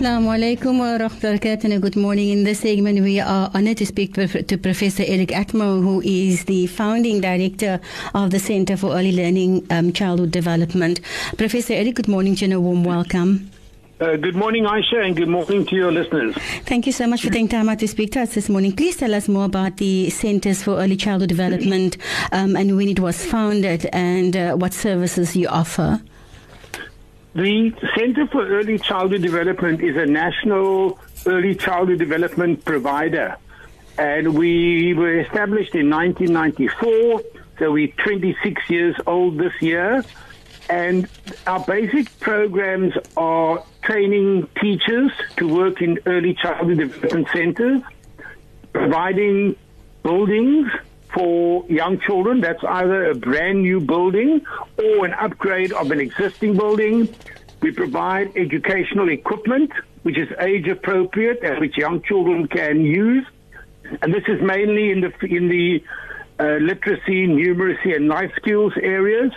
Assalamu alaikum wa rahmatullahi Good morning. In this segment, we are honored to speak to Professor Eric Atmore, who is the founding director of the Center for Early Learning um, Childhood Development. Professor Eric, good morning to you and a warm welcome. Uh, good morning, Aisha, and good morning to your listeners. Thank you so much for taking time out to speak to us this morning. Please tell us more about the Centers for Early Childhood Development um, and when it was founded and uh, what services you offer. The Center for Early Childhood Development is a national early childhood development provider. And we were established in 1994, so we're 26 years old this year. And our basic programs are training teachers to work in early childhood development centers, providing buildings for young children. That's either a brand new building or an upgrade of an existing building. We provide educational equipment, which is age appropriate and which young children can use. And this is mainly in the in the uh, literacy, numeracy, and life skills areas.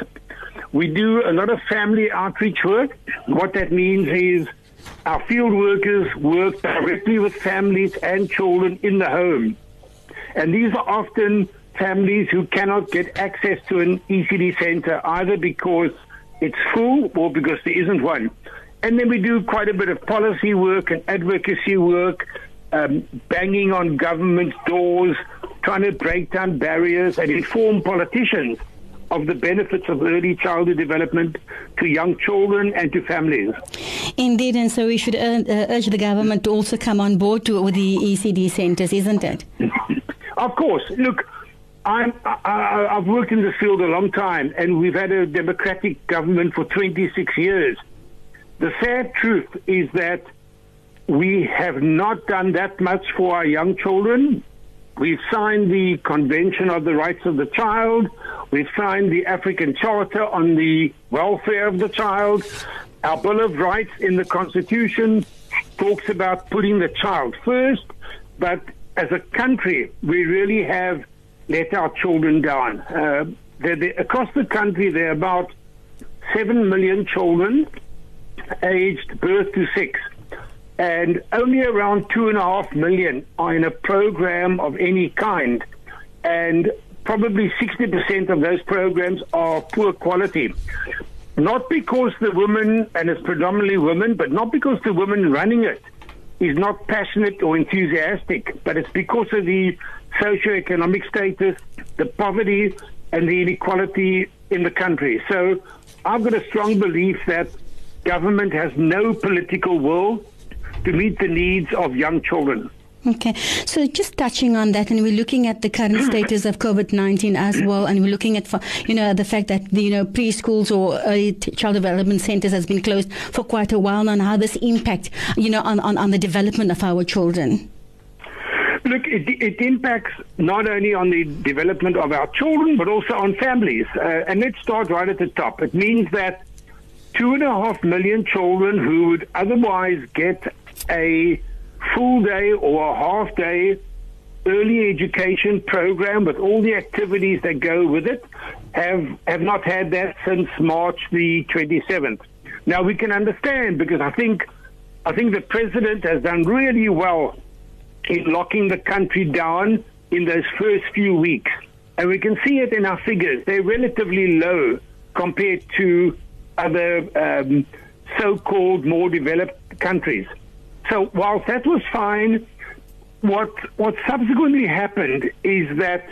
We do a lot of family outreach work. What that means is our field workers work directly with families and children in the home. And these are often families who cannot get access to an ECD center either because it's full or because there isn't one. And then we do quite a bit of policy work and advocacy work, um, banging on government doors, trying to break down barriers and inform politicians of the benefits of early childhood development to young children and to families. Indeed, and so we should uh, urge the government to also come on board to, with the ECD centres, isn't it? of course. Look, I'm, I, I've worked in this field a long time, and we've had a democratic government for 26 years. The sad truth is that we have not done that much for our young children. We've signed the Convention of the Rights of the Child. We've signed the African Charter on the Welfare of the Child. Our Bill of Rights in the Constitution talks about putting the child first. But as a country, we really have let our children down. Uh, they're, they're, across the country, there are about 7 million children aged birth to six. And only around 2.5 million are in a program of any kind. And probably 60% of those programs are poor quality. Not because the women, and it's predominantly women, but not because the women running it is not passionate or enthusiastic, but it's because of the socioeconomic status, the poverty, and the inequality in the country. So I've got a strong belief that government has no political will to meet the needs of young children. Okay, so just touching on that, and we're looking at the current status of COVID nineteen as well, and we're looking at, you know, the fact that the, you know preschools or early child development centers has been closed for quite a while now, and how this impact, you know, on, on, on the development of our children. Look, it, it, impacts not only on the development of our children, but also on families. Uh, and let's start right at the top. It means that two and a half million children who would otherwise get a full day or a half day early education program with all the activities that go with it have have not had that since March the 27th. Now we can understand because I think I think the president has done really well in locking the country down in those first few weeks. And we can see it in our figures. They're relatively low compared to other um, so called more developed countries. So, whilst that was fine, what, what subsequently happened is that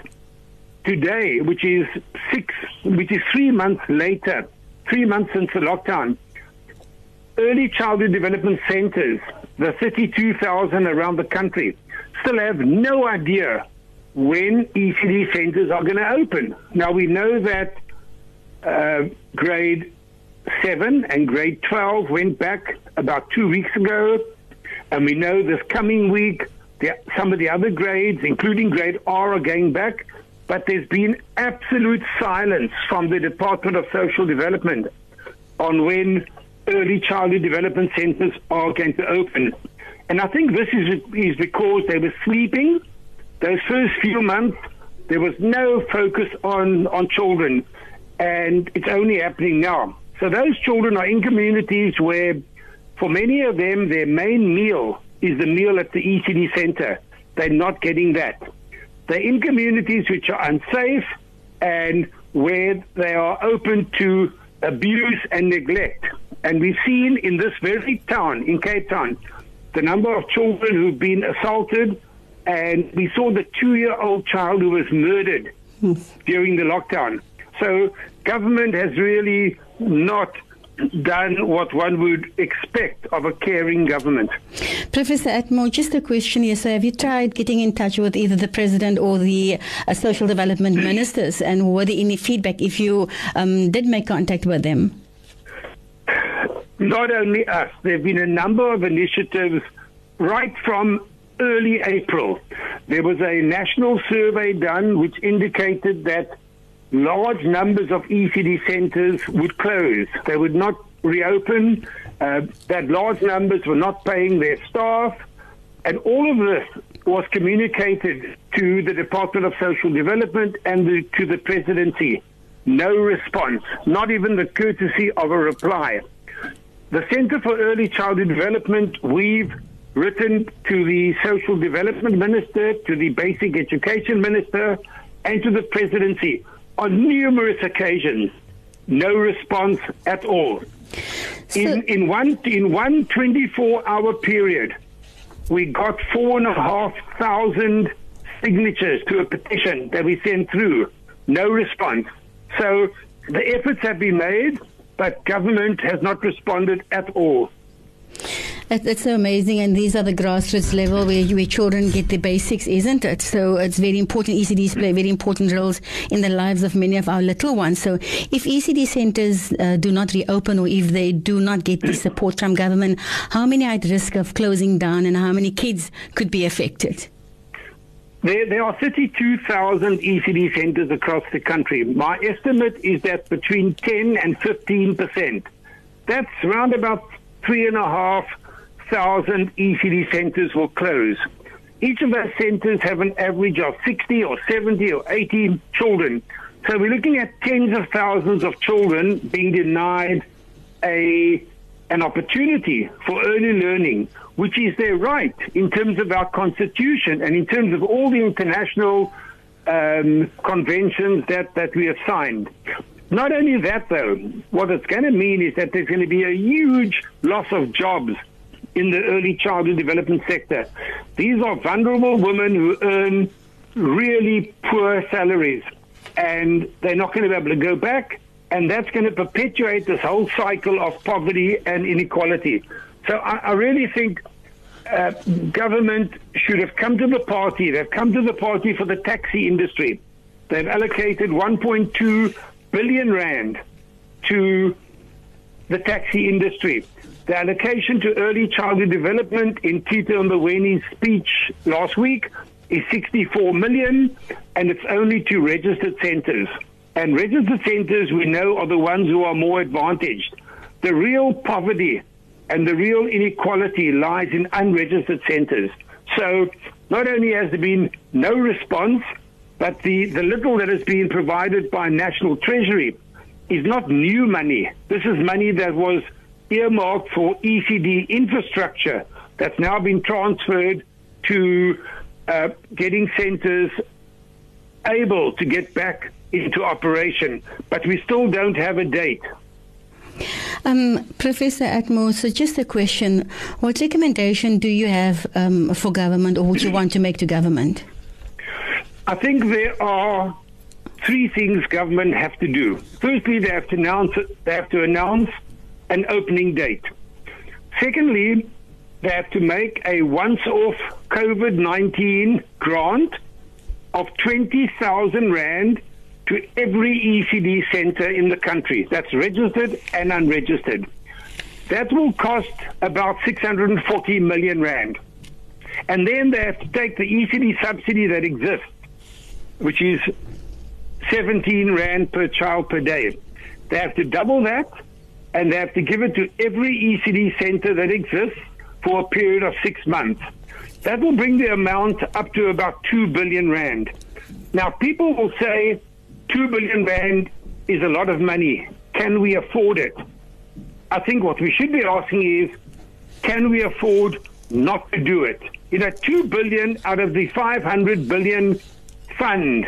today, which is six, which is three months later, three months since the lockdown, early childhood development centers, the 32,000 around the country, still have no idea when ECD centers are going to open. Now, we know that uh, grade 7 and grade 12 went back about two weeks ago, and we know this coming week the, some of the other grades, including grade R, are going back. but there's been absolute silence from the Department of Social Development on when early childhood development centers are going to open. And I think this is, is because they were sleeping. Those first few months, there was no focus on, on children, and it's only happening now. So those children are in communities where, for many of them, their main meal is the meal at the ECD center. They're not getting that. They're in communities which are unsafe and where they are open to abuse and neglect. And we've seen in this very town, in Cape Town, the number of children who've been assaulted, and we saw the two year old child who was murdered during the lockdown. So, government has really not done what one would expect of a caring government. Professor Atmore, just a question here. So, have you tried getting in touch with either the president or the uh, social development ministers, and were there any feedback if you um, did make contact with them? Not only us, there have been a number of initiatives right from early April. There was a national survey done which indicated that large numbers of ECD centers would close. They would not reopen, uh, that large numbers were not paying their staff. And all of this was communicated to the Department of Social Development and the, to the presidency. No response, not even the courtesy of a reply. The Center for Early Childhood Development, we've written to the Social Development Minister, to the Basic Education Minister, and to the presidency on numerous occasions. No response at all. So in, in one in one 24 hour period, we got four and a half thousand signatures to a petition that we sent through. No response. So the efforts have been made but government has not responded at all. That's so amazing, and these are the grassroots level where, where children get the basics, isn't it? So it's very important. ECDs play very important roles in the lives of many of our little ones. So if ECD centres uh, do not reopen, or if they do not get the support from government, how many are at risk of closing down, and how many kids could be affected? There, there are 32,000 ECD centers across the country. My estimate is that between 10 and 15 percent. That's around about three and a half thousand ECD centers will close. Each of those centers have an average of 60 or 70 or 80 children. So we're looking at tens of thousands of children being denied a an opportunity for early learning, which is their right in terms of our constitution and in terms of all the international um, conventions that, that we have signed. Not only that, though, what it's going to mean is that there's going to be a huge loss of jobs in the early childhood development sector. These are vulnerable women who earn really poor salaries, and they're not going to be able to go back and that's going to perpetuate this whole cycle of poverty and inequality. So I, I really think uh, government should have come to the party. They've come to the party for the taxi industry. They've allocated 1.2 billion rand to the taxi industry. The allocation to early childhood development in Tito Mboweni's speech last week is 64 million, and it's only to registered centers. And registered centers, we know, are the ones who are more advantaged. The real poverty and the real inequality lies in unregistered centers. So not only has there been no response, but the, the little that has been provided by National Treasury is not new money. This is money that was earmarked for ECD infrastructure that's now been transferred to uh, getting centers able to get back into operation, but we still don't have a date. Um, Professor Atmore, so just a question. What recommendation do you have um, for government or would you want to make to government? I think there are three things government have to do. Firstly, they have to announce, they have to announce an opening date. Secondly, they have to make a once-off COVID-19 grant of 20,000 Rand to every ECD center in the country that's registered and unregistered. That will cost about 640 million rand. And then they have to take the ECD subsidy that exists, which is 17 Rand per child per day. They have to double that and they have to give it to every ECD center that exists for a period of six months. That will bring the amount up to about 2 billion Rand. Now, people will say 2 billion Rand is a lot of money. Can we afford it? I think what we should be asking is can we afford not to do it? You know, 2 billion out of the 500 billion fund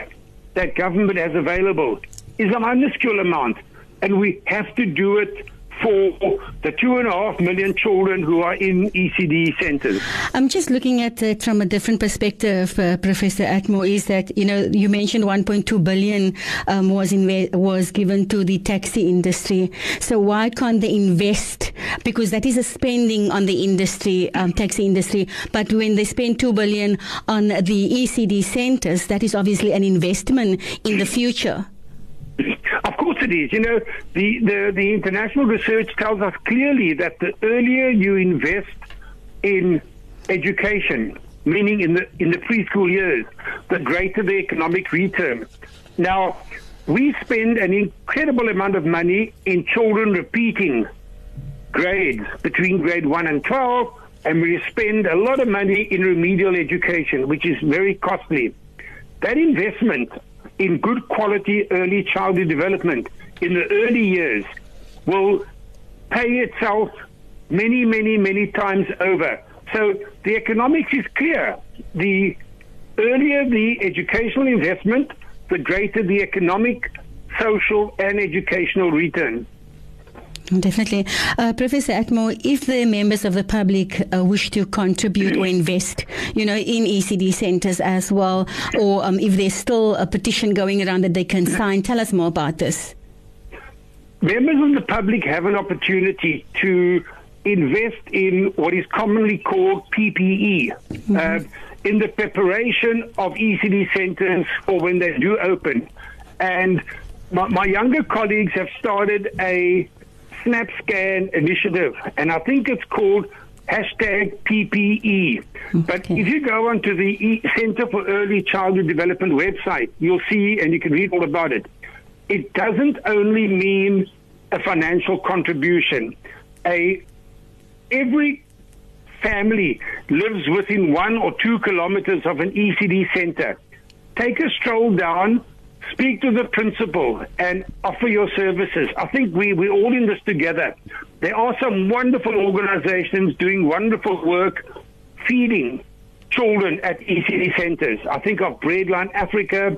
that government has available is a minuscule amount, and we have to do it for the two and a half million children who are in ECD centers. I'm just looking at it from a different perspective, uh, Professor Atmore. Is that you know you mentioned 1.2 billion um, was was given to the taxi industry. So why can't they invest? Because that is a spending on the industry, um, taxi industry. But when they spend two billion on the ECD centers, that is obviously an investment in the future. Course it is. You know, the, the, the international research tells us clearly that the earlier you invest in education, meaning in the in the preschool years, the greater the economic return. Now, we spend an incredible amount of money in children repeating grades between grade 1 and 12, and we spend a lot of money in remedial education, which is very costly. That investment in good quality early childhood development in the early years will pay itself many, many, many times over. So the economics is clear. The earlier the educational investment, the greater the economic, social, and educational return. Definitely. Uh, Professor Atmore, if the members of the public uh, wish to contribute or invest, you know, in ECD centers as well, or um, if there's still a petition going around that they can sign, tell us more about this. Members of the public have an opportunity to invest in what is commonly called PPE. Mm-hmm. Uh, in the preparation of ECD centers or when they do open. And my, my younger colleagues have started a SnapScan initiative, and I think it's called hashtag PPE. Okay. But if you go onto the e- Center for Early Childhood Development website, you'll see and you can read all about it. It doesn't only mean a financial contribution. A every family lives within one or two kilometers of an ECD center. Take a stroll down speak to the principal and offer your services. I think we, we're all in this together. There are some wonderful organizations doing wonderful work feeding children at ECD centers. I think of Breadline Africa.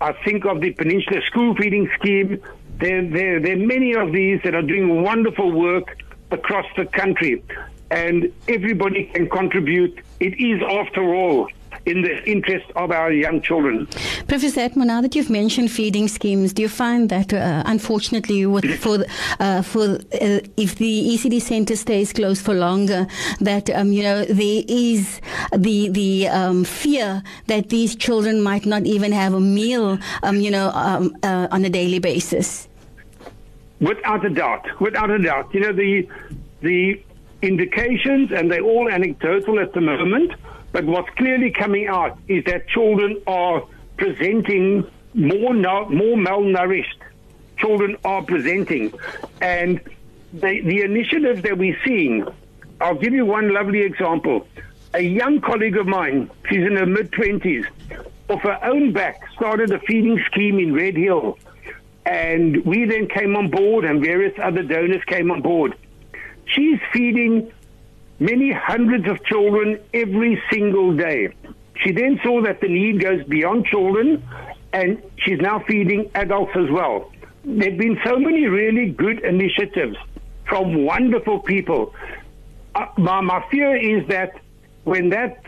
I think of the Peninsula School Feeding Scheme. There, there, there are many of these that are doing wonderful work across the country. And everybody can contribute. It is, after all, in the interest of our young children. Professor Atmore, now that you've mentioned feeding schemes, do you find that, uh, unfortunately, with, for uh, for uh, if the ECD centre stays closed for longer, that um, you know there is the the um, fear that these children might not even have a meal, um, you know, um, uh, on a daily basis. Without a doubt, without a doubt, you know the the indications, and they're all anecdotal at the moment but what's clearly coming out is that children are presenting more more malnourished. Children are presenting, and the the initiatives that we're seeing. I'll give you one lovely example. A young colleague of mine, she's in her mid twenties, of her own back started a feeding scheme in Red Hill, and we then came on board, and various other donors came on board. She's feeding many hundreds of children every single day. She then saw that the need goes beyond children, and she's now feeding adults as well. There have been so many really good initiatives from wonderful people. Uh, my, my fear is that when that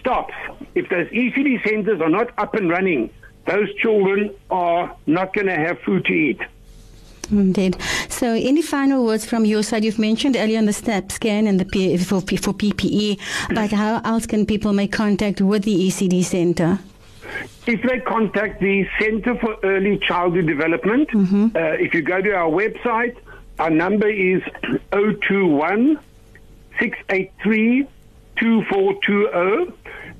stops, if those ECD centers are not up and running, those children are not going to have food to eat. Indeed. So, any final words from your side? You've mentioned earlier on the SNAP scan and the P- for, for PPE, but how else can people make contact with the ECD Centre? If they contact the Centre for Early Childhood Development, mm-hmm. uh, if you go to our website, our number is 021 683 2420.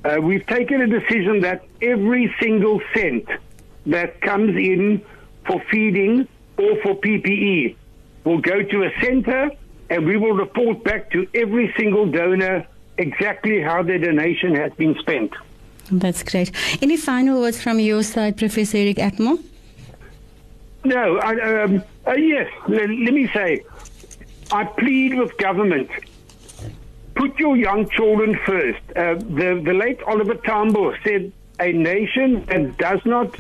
Uh, we've taken a decision that every single cent that comes in for feeding or for PPE will go to a center and we will report back to every single donor exactly how their donation has been spent. That's great. Any final words from your side, Professor Eric Atmore? No, I, um, uh, yes, let, let me say, I plead with government put your young children first. Uh, the, the late Oliver Tambo said a nation that does not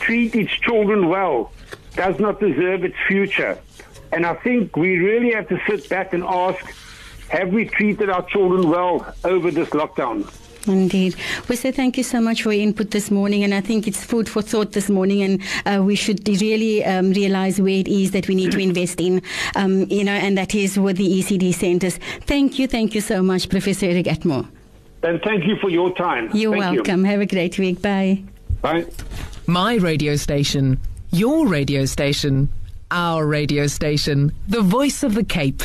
treat its children well does not deserve its future. And I think we really have to sit back and ask, have we treated our children well over this lockdown? Indeed. We say thank you so much for your input this morning, and I think it's food for thought this morning, and uh, we should really um, realize where it is that we need to invest in, um, you know, and that is with the ECD centers. Thank you, thank you so much, Professor Eric Atmore. And thank you for your time. You're Thank welcome. You. Have a great week. Bye. Bye. My radio station, your radio station, our radio station, the voice of the Cape.